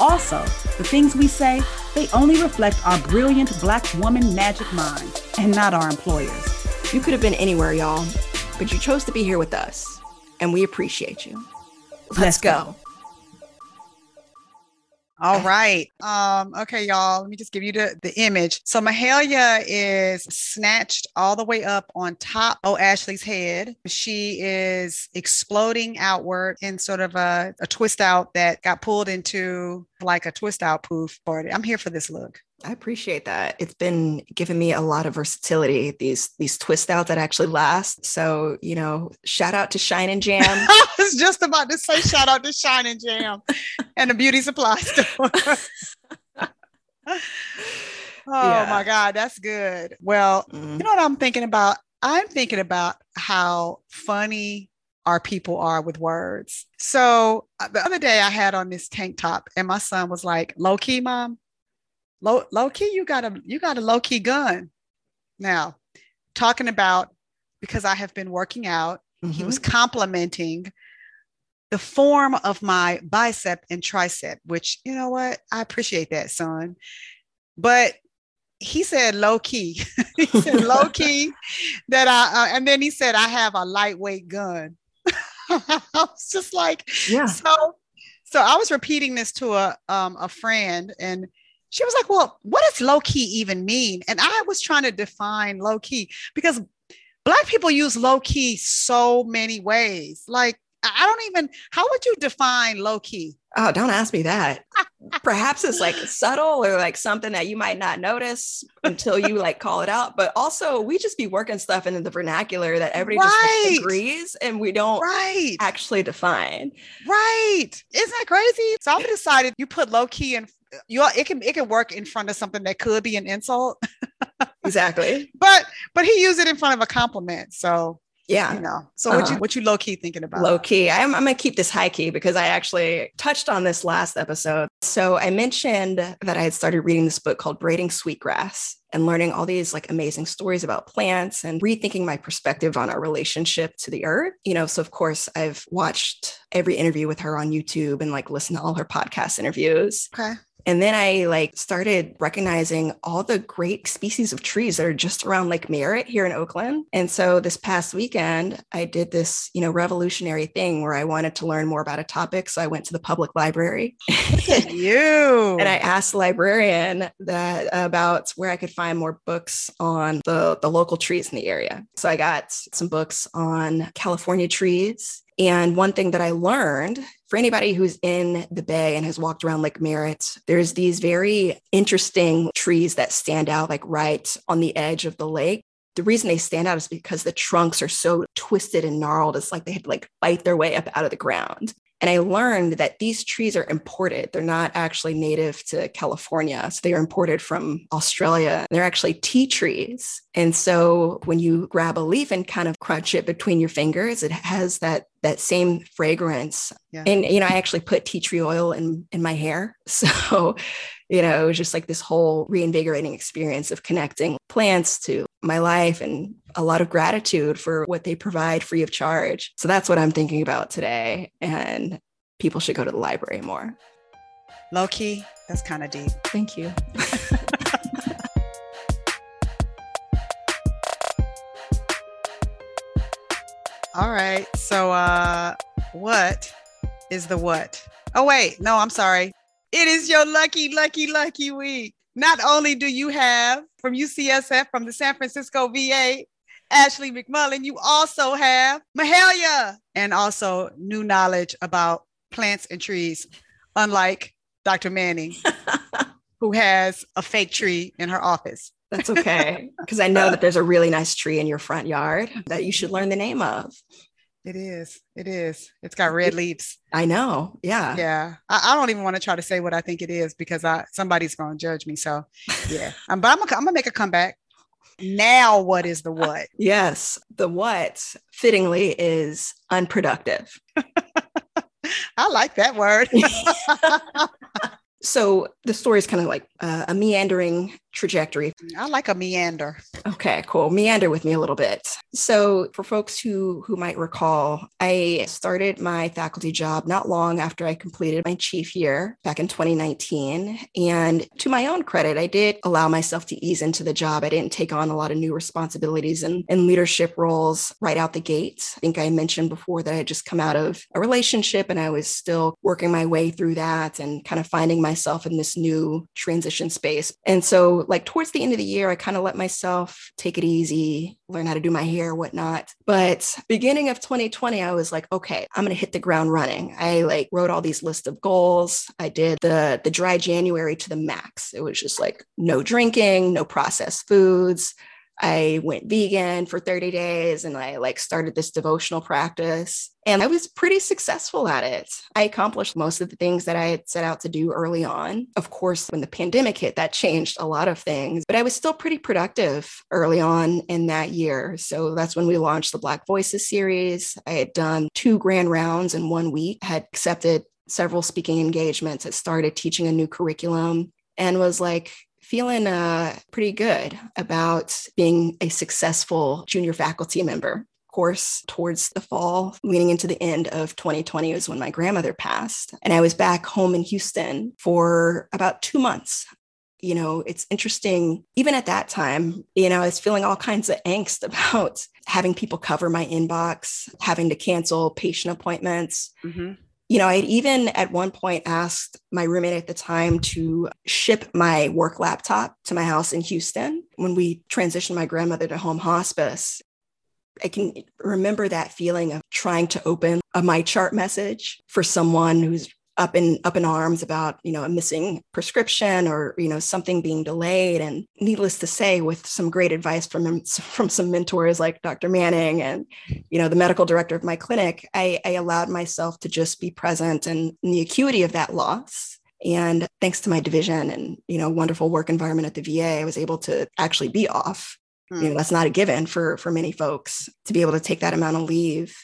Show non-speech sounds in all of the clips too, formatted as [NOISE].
Also, the things we say, they only reflect our brilliant black woman magic mind and not our employers. You could have been anywhere, y'all, but you chose to be here with us, and we appreciate you. Let's, Let's go. go. All right. Um, okay, y'all. Let me just give you the, the image. So Mahalia is snatched all the way up on top of Ashley's head. She is exploding outward in sort of a, a twist out that got pulled into like a twist out poof it. I'm here for this look. I appreciate that. It's been giving me a lot of versatility. These these twist outs that actually last. So you know, shout out to Shine and [LAUGHS] Jam. I was just about to say shout out to Shine and Jam and the beauty supply store. [LAUGHS] [LAUGHS] oh yeah. my God, that's good. Well, mm-hmm. you know what I'm thinking about? I'm thinking about how funny our people are with words. So uh, the other day I had on this tank top and my son was like, low key, mom low low key you got a you got a low key gun now. Talking about because i have been working out mm-hmm. he was mm-hmm. complimenting the form of my bicep and tricep which you know what? I appreciate that son. But he said low key [LAUGHS] he said low key [LAUGHS] that i uh, and then he said i have a lightweight gun. [LAUGHS] I was just like yeah. so so i was repeating this to a um, a friend and she was like, Well, what does low key even mean? And I was trying to define low key because Black people use low key so many ways. Like, I don't even, how would you define low key? Oh, don't ask me that. [LAUGHS] Perhaps it's like subtle or like something that you might not notice until you like call it out. But also, we just be working stuff in the vernacular that everybody right. just agrees and we don't right. actually define. Right. Isn't that crazy? So I've decided you put low key in you it can it can work in front of something that could be an insult. exactly. [LAUGHS] But but he used it in front of a compliment. So yeah. You know. So uh-huh. what you what you low key thinking about? Low key. I'm, I'm gonna keep this high key because I actually touched on this last episode. So I mentioned that I had started reading this book called Braiding Sweetgrass and learning all these like amazing stories about plants and rethinking my perspective on our relationship to the earth. You know, so of course I've watched every interview with her on YouTube and like listened to all her podcast interviews. Okay. And then I like started recognizing all the great species of trees that are just around Lake Merritt here in Oakland. And so this past weekend, I did this, you know, revolutionary thing where I wanted to learn more about a topic. So I went to the public library. [LAUGHS] you. and I asked the librarian that about where I could find more books on the, the local trees in the area. So I got some books on California trees and one thing that I learned for anybody who's in the Bay and has walked around Lake Merritt, there's these very interesting trees that stand out like right on the edge of the lake. The reason they stand out is because the trunks are so twisted and gnarled. It's like they had to like bite their way up out of the ground. And I learned that these trees are imported. They're not actually native to California. So they are imported from Australia. They're actually tea trees. And so when you grab a leaf and kind of crunch it between your fingers, it has that that same fragrance. Yeah. And you know, I actually put tea tree oil in in my hair. [LAUGHS] So, you know, it was just like this whole reinvigorating experience of connecting plants to my life and a lot of gratitude for what they provide free of charge. So that's what I'm thinking about today. And people should go to the library more. Low key, that's kind of deep. Thank you. [LAUGHS] All right. So, uh, what is the what? Oh, wait. No, I'm sorry. It is your lucky, lucky, lucky week. Not only do you have from UCSF, from the San Francisco VA, Ashley McMullen, you also have Mahalia and also new knowledge about plants and trees, unlike Dr. Manning, [LAUGHS] who has a fake tree in her office. That's okay. Because I know that there's a really nice tree in your front yard that you should learn the name of. It is. It is. It's got red leaves. I know. Yeah. Yeah. I, I don't even want to try to say what I think it is because I somebody's going to judge me. So, yeah. [LAUGHS] um, but I'm I'm gonna make a comeback. Now, what is the what? [LAUGHS] yes, the what fittingly is unproductive. [LAUGHS] I like that word. so the story is kind of like uh, a meandering trajectory. Mm, I like a meander. Okay, cool. Meander with me a little bit. So for folks who who might recall, I started my faculty job not long after I completed my chief year back in 2019. And to my own credit, I did allow myself to ease into the job. I didn't take on a lot of new responsibilities and, and leadership roles right out the gate. I think I mentioned before that I had just come out of a relationship and I was still working my way through that and kind of finding myself in this new transition space. And so like towards the end of the year, I kind of let myself take it easy, learn how to do my hair, whatnot. But beginning of 2020, I was like, okay, I'm gonna hit the ground running. I like wrote all these lists of goals. I did the the dry January to the max. It was just like no drinking, no processed foods. I went vegan for 30 days and I like started this devotional practice and I was pretty successful at it. I accomplished most of the things that I had set out to do early on. Of course, when the pandemic hit, that changed a lot of things, but I was still pretty productive early on in that year. So that's when we launched the Black Voices series. I had done two grand rounds in one week, had accepted several speaking engagements, had started teaching a new curriculum and was like, feeling uh, pretty good about being a successful junior faculty member. Of course, towards the fall, leading into the end of 2020 was when my grandmother passed. And I was back home in Houston for about two months you know, it's interesting. Even at that time, you know, I was feeling all kinds of angst [LAUGHS] about having people cover my inbox, having to cancel patient appointments. Mm-hmm you know, I had even at one point asked my roommate at the time to ship my work laptop to my house in Houston when we transitioned my grandmother to home hospice. I can remember that feeling of trying to open a MyChart message for someone who's up in up in arms about you know a missing prescription or you know something being delayed. And needless to say with some great advice from [LAUGHS] from some mentors like dr manning and you know the medical director of my clinic i, I allowed myself to just be present and in the acuity of that loss. And thanks to my division and you know wonderful work environment at the va i was able to actually be off. Hmm. you know that's not a given for for many folks to be able to take that amount of leave.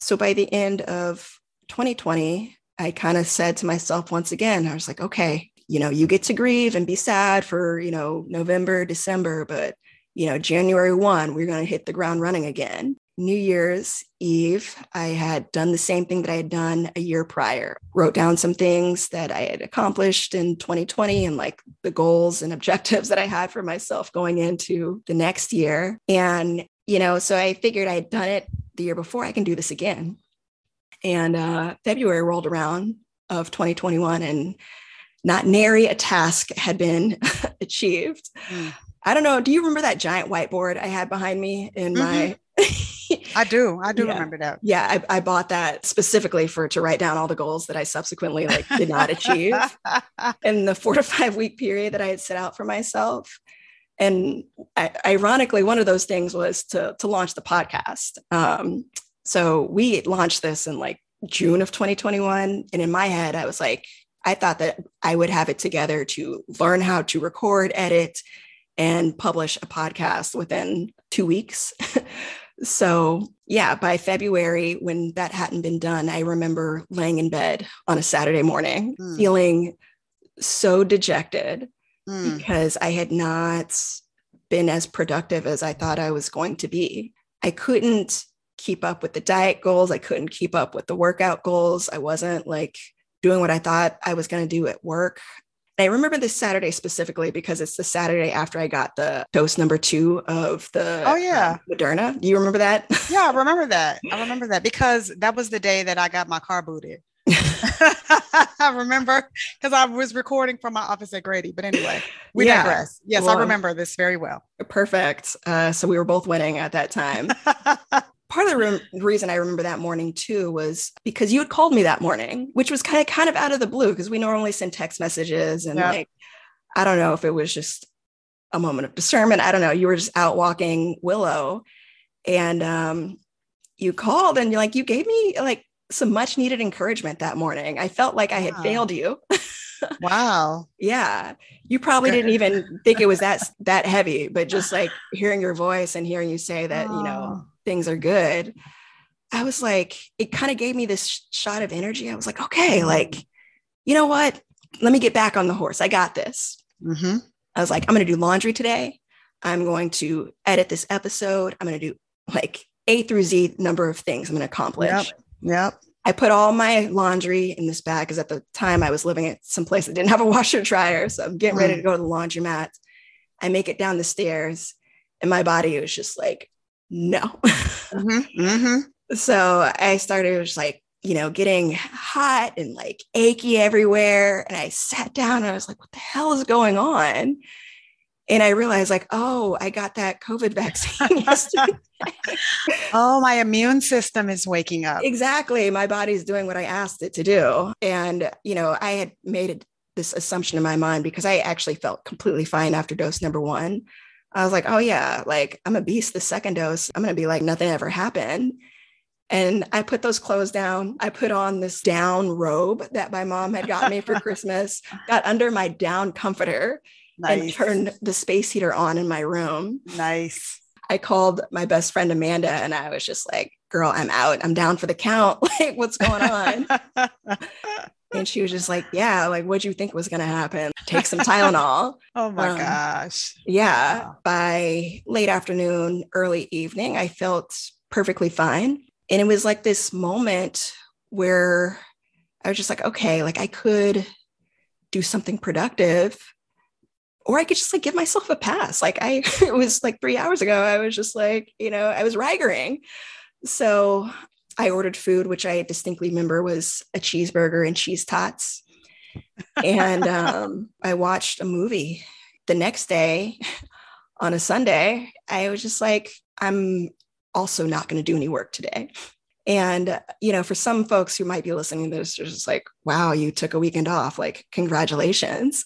So by the end of 2020 I kind of said to myself once again, I was like, okay, you know, you get to grieve and be sad for, you know, November, December, but, you know, January 1, we're going to hit the ground running again. New Year's Eve, I had done the same thing that I had done a year prior, wrote down some things that I had accomplished in 2020 and like the goals and objectives that I had for myself going into the next year. And, you know, so I figured I had done it the year before, I can do this again. And uh, February rolled around of 2021, and not nary a task had been [LAUGHS] achieved. Mm. I don't know. Do you remember that giant whiteboard I had behind me in mm-hmm. my? [LAUGHS] I do. I do yeah. remember that. Yeah, I, I, bought that specifically for to write down all the goals that I subsequently like did not achieve [LAUGHS] in the four to five week period that I had set out for myself. And I, ironically, one of those things was to to launch the podcast. Um, so we launched this in like June of 2021. And in my head, I was like, I thought that I would have it together to learn how to record, edit, and publish a podcast within two weeks. [LAUGHS] so, yeah, by February, when that hadn't been done, I remember laying in bed on a Saturday morning mm. feeling so dejected mm. because I had not been as productive as I thought I was going to be. I couldn't keep up with the diet goals. I couldn't keep up with the workout goals. I wasn't like doing what I thought I was going to do at work. And I remember this Saturday specifically because it's the Saturday after I got the dose number two of the oh yeah uh, Moderna. Do you remember that? [LAUGHS] Yeah, I remember that. I remember that because that was the day that I got my car booted. [LAUGHS] [LAUGHS] I remember because I was recording from my office at Grady. But anyway, we yeah. digress. Yes, well, I remember this very well. Perfect. Uh, so we were both winning at that time. Part of the re- reason I remember that morning too was because you had called me that morning, which was kind of kind of out of the blue because we normally send text messages and yeah. like I don't know if it was just a moment of discernment. I don't know. You were just out walking Willow, and um, you called and you're like, you gave me like some much needed encouragement that morning. I felt like I had wow. failed you. wow. [LAUGHS] Yeah. You probably didn't even [LAUGHS] think it was that that heavy, but just like hearing your voice and hearing you say that, oh. you know, things are good. I was like, it kind of gave me this shot of energy. I was like, okay, like, you know what? Let me get back on the horse. I got this. Mm-hmm. I was like, I'm going to do laundry today. I'm going to edit this episode. I'm going to do like A through Z number of things I'm going to accomplish. Yep. Yep. I put all my laundry in this bag because at the time I was living at some place that didn't have a washer dryer. So I'm getting ready to mm. go to the laundromat. I make it down the stairs and my body was just like, no. Mm-hmm. [LAUGHS] Mm-hmm. so I started just like, you know, getting hot and like achy everywhere. And I sat down and I was like, what the hell is going on? And I realized, like, oh, I got that COVID vaccine [LAUGHS] yesterday. oh, my immune system is waking up. Exactly. My body's doing what I asked it to do. And, you know, I had made this assumption in my mind because I actually felt completely fine after dose number one. I was like, oh, yeah, like I'm a beast the second dose. I'm going to be like, nothing ever happened. And I put those clothes down. I put on this down robe that my mom had got me for [LAUGHS] Christmas, got under my down comforter nice. and turned the space heater on in my room. Nice. I called my best friend Amanda and I was just like, girl, I'm out. I'm down for the count. [LAUGHS] like, what's going on? [LAUGHS] and she was just like, yeah, like, what'd you think was going to happen? Take some Tylenol. [LAUGHS] oh my um, gosh. Yeah. Wow. By late afternoon, early evening, I felt perfectly fine. And it was like this moment where I was just like, okay, like I could do something productive or I could just like give myself a pass. Like I, [LAUGHS] it was like three hours ago, I was just like, you know, I was rigoring. So I ordered food, which I distinctly remember was a cheeseburger and cheese tots. and [LAUGHS] um, I watched a movie. The next day on a Sunday, I was just like, I'm also not going to do any work today. And, you know, for some folks who might be listening to this, they're just like, wow, you took a weekend off. Like, congratulations.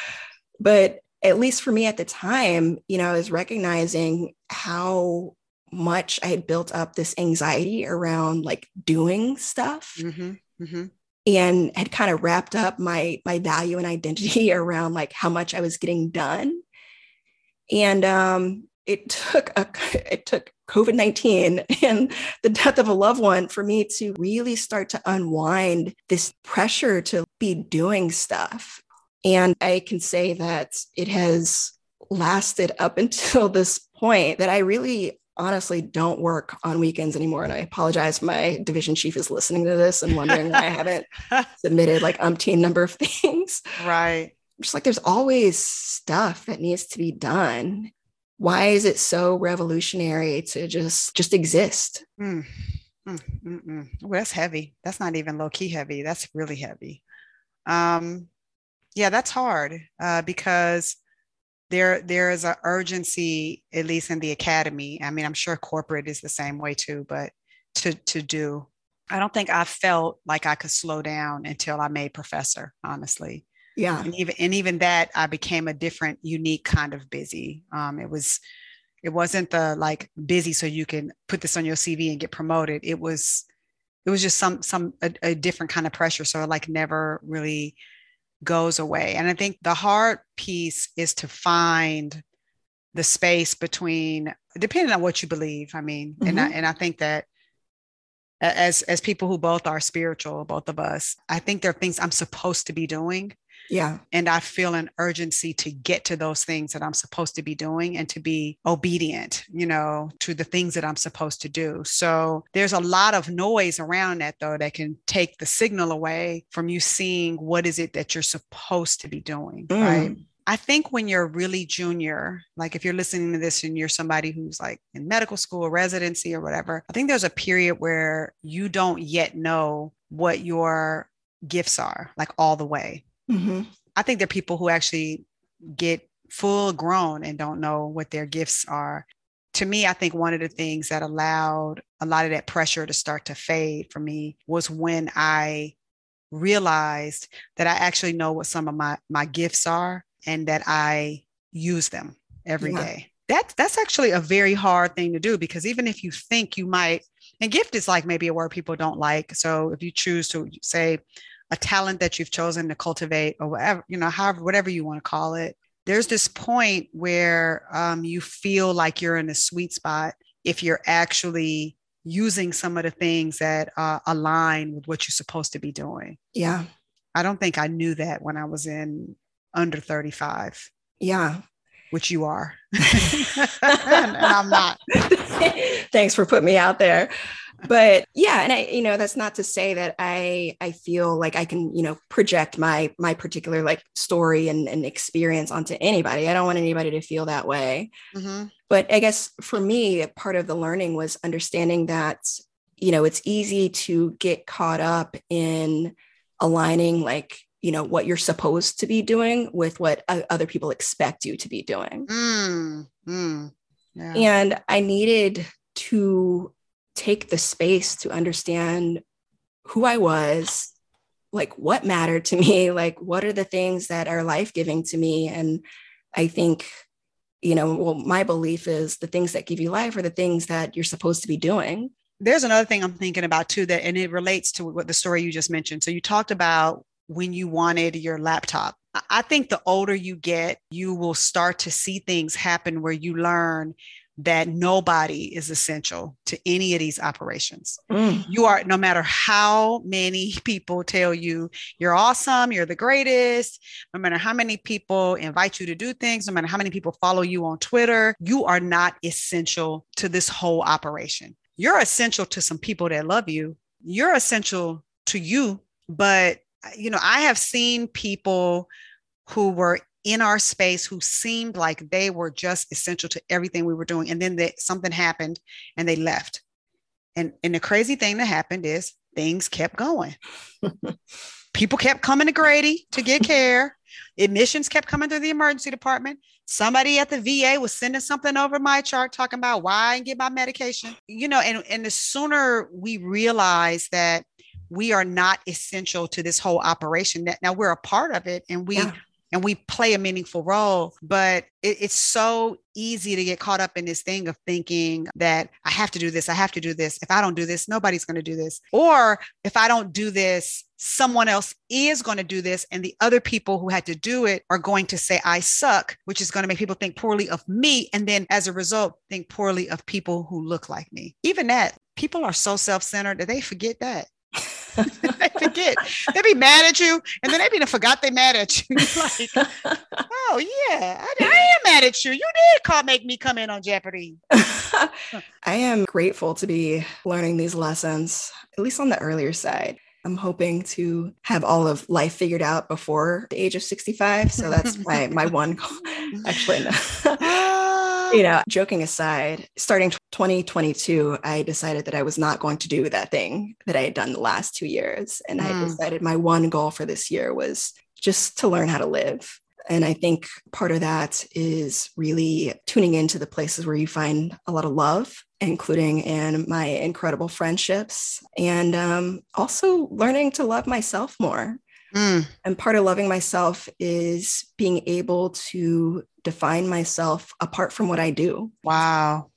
[LAUGHS] but at least for me at the time, you know, I was recognizing how much I had built up this anxiety around like doing stuff. Mm-hmm, mm-hmm. And had kind of wrapped up my my value and identity [LAUGHS] around like how much I was getting done. And um, it took a [LAUGHS] it took COVID 19 and the death of a loved one for me to really start to unwind this pressure to be doing stuff. And I can say that it has lasted up [LAUGHS] until this point that I really honestly don't work on weekends anymore. And I apologize. My division chief is listening to this and wondering why I haven't [LAUGHS] submitted like umpteen number of things. Right. Just like there's always stuff that needs to be done why is it so revolutionary to just just exist mm. Mm, well that's heavy that's not even low-key heavy that's really heavy um yeah that's hard uh, because there there is an urgency at least in the academy. I mean i'm sure corporate is the same way too but to to do. I don't think i felt like i could slow down until i made professor honestly. Yeah. And even and even that i became a different unique kind of busy. Um, it was it wasn't the like busy so you can put this on your cv and get promoted. It was it was just some some a, a different kind of pressure. So it like never really goes away and i think the hard piece is to find the space between depending on what you believe i mean mm-hmm. and I, and I think that as as people who both are spiritual both of us i think there are things i'm supposed to be doing yeah. And I feel an urgency to get to those things that I'm supposed to be doing and to be obedient, you know, to the things that I'm supposed to do. So there's a lot of noise around that, though, that can take the signal away from you seeing what is it that you're supposed to be doing. Mm. Right. I think when you're really junior, like if you're listening to this and you're somebody who's like in medical school, residency, or whatever, I think there's a period where you don't yet know what your gifts are, like all the way. Mm-hmm. I think there are people who actually get full grown and don't know what their gifts are. To me, I think one of the things that allowed a lot of that pressure to start to fade for me was when I realized that I actually know what some of my, my gifts are and that I use them every yeah. day. That, that's actually a very hard thing to do because even if you think you might and gift is like maybe a word people don't like. So if you choose to say a talent that you've chosen to cultivate or whatever, you know, however, whatever you want to call it, there's this point where um, you feel like you're in a sweet spot if you're actually using some of the things that uh, align with what you're supposed to be doing. Yeah. I don't think I knew that when I was in under 35. Yeah. Which you are. and, [LAUGHS] [LAUGHS] and I'm not. [LAUGHS] Thanks for putting me out there but yeah and i you know that's not to say that i i feel like i can you know project my my particular like story and, and experience onto anybody i don't want anybody to feel that way mm-hmm. but i guess for me part of the learning was understanding that you know it's easy to get caught up in aligning like you know what you're supposed to be doing with what other people expect you to be doing mm, mm, yeah. and i needed to take the space to understand who I was, like what mattered to [LAUGHS] me, like what are the things that are life giving to me. And I think, you know, well, my belief is the things that give you life are the things that you're supposed to be doing. There's another thing I'm thinking about too, that, and it relates to what the story you just mentioned. So you talked about when you wanted your laptop. I think the older you get, you will start to see things happen where you learn that nobody is essential to any of these operations. Mm. You are, no matter how many people tell you you're awesome, you're the greatest, no matter how many people invite you to do things, no matter how many people follow you on Twitter, you are not essential to this whole operation. You're essential to some people that love you. You're essential to you. But, you know, I have seen people who were in our space who seemed like they were just essential to everything we were doing. And then they, something happened and they left. And, and the crazy thing that happened is things kept going. [LAUGHS] People kept coming to Grady to get care. Admissions kept coming through the emergency department. Somebody at the VA was sending something over my chart talking about why I didn't get my medication. You know, and, and the sooner we realize that we are not essential to this whole operation, that now we're a part of it and we yeah and we play a meaningful role. But it, it's so easy to get caught up in this thing of thinking that I have to do this, I have to do this. If I don't do this, nobody's going to do this. Or if I don't do this, someone else is going to do this. And the other people who had to do it are going to say, I suck, which is going to make people think poorly of me. And then as a result, think poorly of people who look like me. Even that, people are so self centered that they forget that. [LAUGHS] they forget. They'd be mad at you, and then they'd be forgot they mad at you. [LAUGHS] like, [LAUGHS] oh yeah, I, I, am mad at you. You did call make me come in on Jeopardy. I am grateful to be learning these lessons, at least on the earlier side. I'm hoping to have all of life figured out before the age of 65. So that's my my one goal. Actually, no you know, joking aside, starting 2022, I decided that I was not going to do that thing that I had done the last two years. And mm. I decided my one goal for this year was just to learn how to live. And I think part of that is really tuning into the places where you find a lot of love, including in my incredible friendships, and um, also learning to love myself more. Mm. And part of loving myself is being able to define myself apart from what I do. Wow.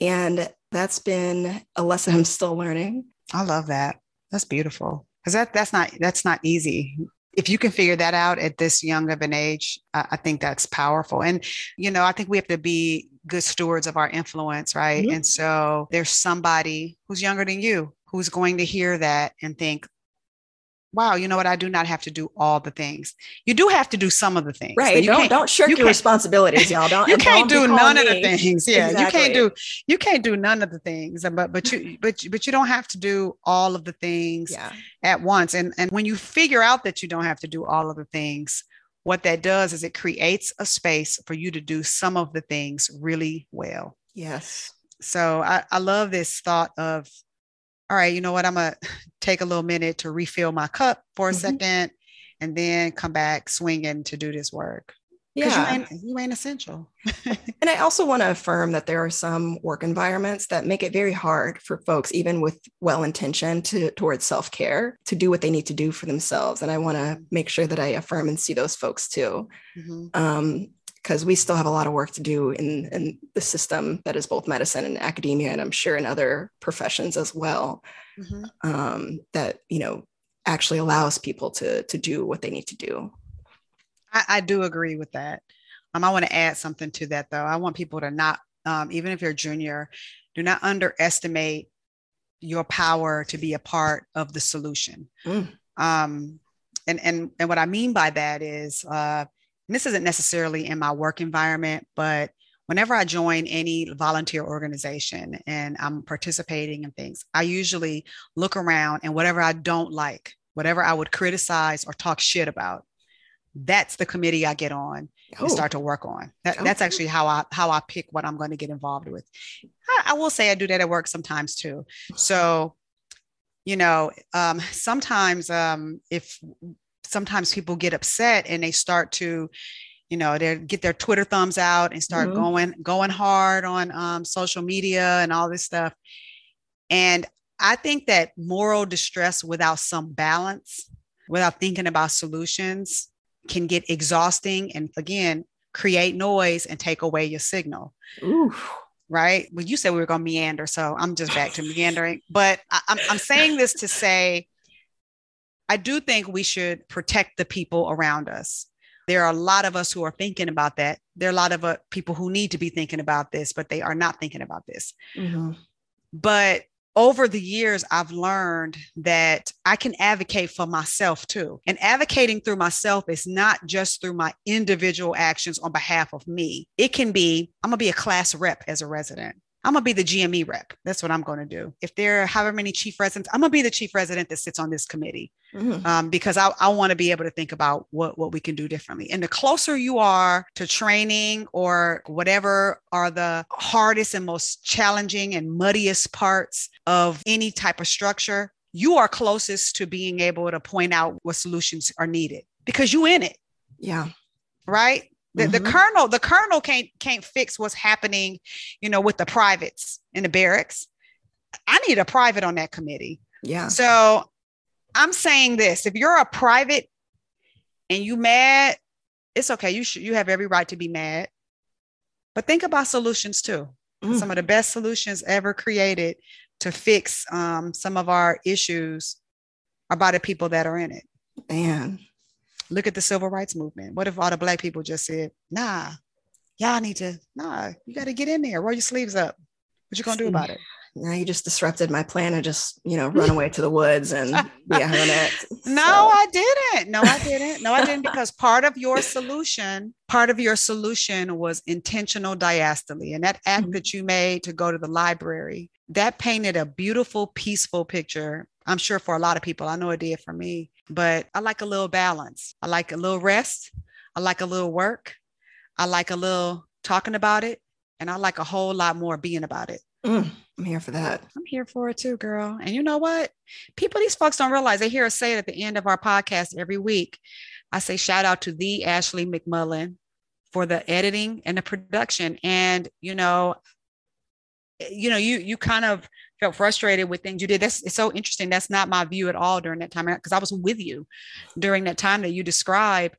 And that's been a lesson I'm still learning. I love that. That's beautiful. Cause that that's not that's not easy. If you can figure that out at this young of an age, I, I think that's powerful. And you know, I think we have to be good stewards of our influence, right? Mm-hmm. And so there's somebody who's younger than you who's going to hear that and think, wow, you know what? I do not have to do all the things. You do have to do some of the things. Right. You don't don't shirk you your responsibilities, y'all. [LAUGHS] Don't you can't don't do none me. of the things. Yeah. Exactly. You can't do you can't do none of the things. But but you [LAUGHS] but but you don't have to do all of the things yeah. at once. And and when you figure out that you don't have to do all of the things, what that does is it creates a space for you to do some of the things really well. Yes. So I, I love this thought of all right, you know what? I'm going to take a little minute to refill my cup for a mm-hmm. second and then come back swinging to do this work. Yeah. You ain't, you ain't essential. [LAUGHS] and I also want to affirm that there are some work environments that make it very hard for folks, even with well intention to towards self-care, to do what they need to do for themselves. And I want to mm-hmm. make sure that I affirm and see those folks too. Mm-hmm. Um, because we still have a lot of work to do in, in the system that is both medicine and academia, and I'm sure in other professions as well, mm-hmm. um, that, you know, actually allows people to, to do what they need to do. I, I do agree with that. Um, I want to add something to that though. I want people to not, um, even if you're junior, do not underestimate your power to be a part of the solution. Mm. Um, and, and, and what I mean by that is, uh, this isn't necessarily in my work environment, but whenever I join any volunteer organization and I'm participating in things, I usually look around and whatever I don't like, whatever I would criticize or talk shit about, that's the committee I get on oh. and start to work on. That, That's actually how I how I pick what I'm going to get involved with. I, I, will say I do that at work sometimes too. So, you know, um, sometimes um, if sometimes people get upset and they start to you know they get their twitter thumbs out and start mm-hmm. going going hard on um, social media and all this stuff and i think that moral distress without some balance without thinking about solutions can get exhausting and again create noise and take away your signal Ooh. right well you said we were going to meander so i'm just back to meandering but I, I'm, I'm saying this to say I do think we should protect the people around us. There are a lot of us who are thinking about that. There are a lot of uh, people who need to be thinking about this, but they are not thinking about this. Mm-hmm. But over the years, I've learned that I can advocate for myself too. And advocating through myself is not just through my individual actions on behalf of me. It can be, I'm going to be a class rep as a resident. I'm gonna be the GME rep. That's what I'm gonna do. If there are however many chief residents, I'm gonna be the chief resident that sits on this committee mm-hmm. um, because I, I want to be able to think about what what we can do differently. And the closer you are to training or whatever are the hardest and most challenging and muddiest parts of any type of structure, you are closest to being able to point out what solutions are needed because you in it. Yeah. Right. The, mm-hmm. the colonel, the colonel can't can't fix what's happening, you know, with the privates in the barracks. I need a private on that committee. Yeah. So I'm saying this: if you're a private and you mad, it's okay. You should you have every right to be mad. But think about solutions too. Mm. Some of the best solutions ever created to fix um, some of our issues are by the people that are in it. Man, Look at the civil rights movement. What if all the black people just said, nah, y'all need to, nah, you got to get in there, roll your sleeves up. What you gonna do about it? [LAUGHS] Now you just disrupted my plan to just, you know, [LAUGHS] run away to the woods and be a hermit. [LAUGHS] No, so. I didn't. No, I didn't. No, I didn't because part of your solution, part of your solution was intentional diastole. And that act mm-hmm. that you made to go to the library, that painted a beautiful, peaceful picture. I'm sure for a lot of people, I know it did for me but I like a little balance. I like a little rest. I like a little work. I like a little talking about it. And I like a whole lot more being about it. Mm, I'm here for that. I'm here for it too, girl. And you know what? People, these folks don't realize they hear us say it at the end of our podcast every week. I say shout out to the Ashley McMullen for the editing and the production. And you know, you know, you you kind of felt frustrated with things you did. That's it's so interesting. That's not my view at all during that time because I was with you during that time that you describe.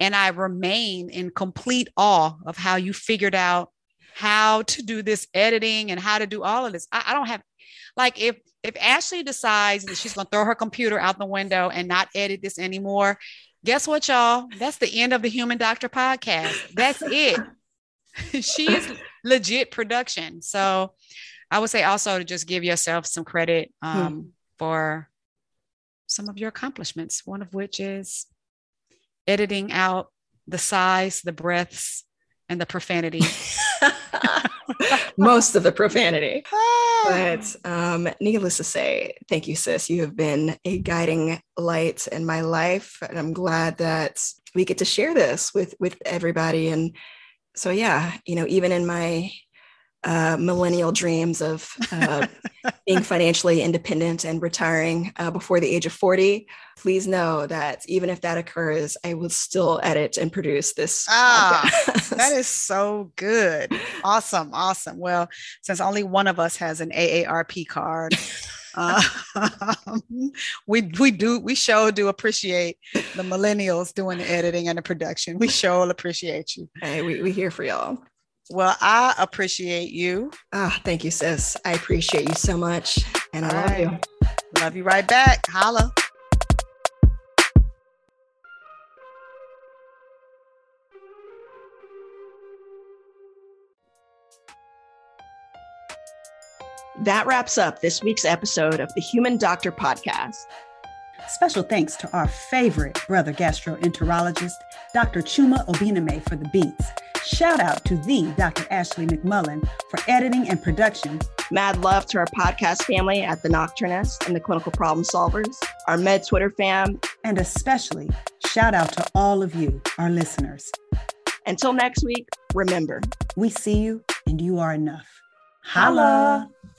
And I remain in complete awe of how you figured out how to do this editing and how to do all of this. I, I don't have like if if Ashley decides that she's gonna throw her computer out the window and not edit this anymore, guess what, y'all? That's the end of the Human Doctor podcast. That's it. [LAUGHS] she is legit production. So I would say also to just give yourself some credit hmm. um, for some of your accomplishments, one of which is editing out the sighs, the breaths, and the profanity. [LAUGHS] [LAUGHS] Most of the profanity. but um, needless to say, thank you, sis. You have been a guiding light in my life. And I'm glad that we get to share this with with everybody. And so yeah, you know, even in my uh, millennial dreams of uh, being [LAUGHS] financially independent and retiring uh, before the age of 40, please know that even if that occurs, I will still edit and produce this. Ah, that is so good. [LAUGHS] Awesome. Awesome. Well, since only one of us has an AARP card, Uh, [LAUGHS] we we do we show do appreciate the millennials doing the editing and the production. We show appreciate you. Hey, we we here for y'all. Well, I appreciate you. Ah, thank you, sis. I appreciate you so much, and I All love right. you. Love you right back. Holla. That wraps up this week's episode of the Human Doctor Podcast. Special thanks to our favorite brother gastroenterologist, Dr. Chuma Obiname, for the beats. Shout out to the Dr. Ashley McMullen for editing and production. Mad love to our podcast family at the Nocturnist and the Clinical Problem Solvers, our Med Twitter fam. And especially shout out to all of you, our listeners. Until next week, remember, we see you and you are enough. Holla! Holla.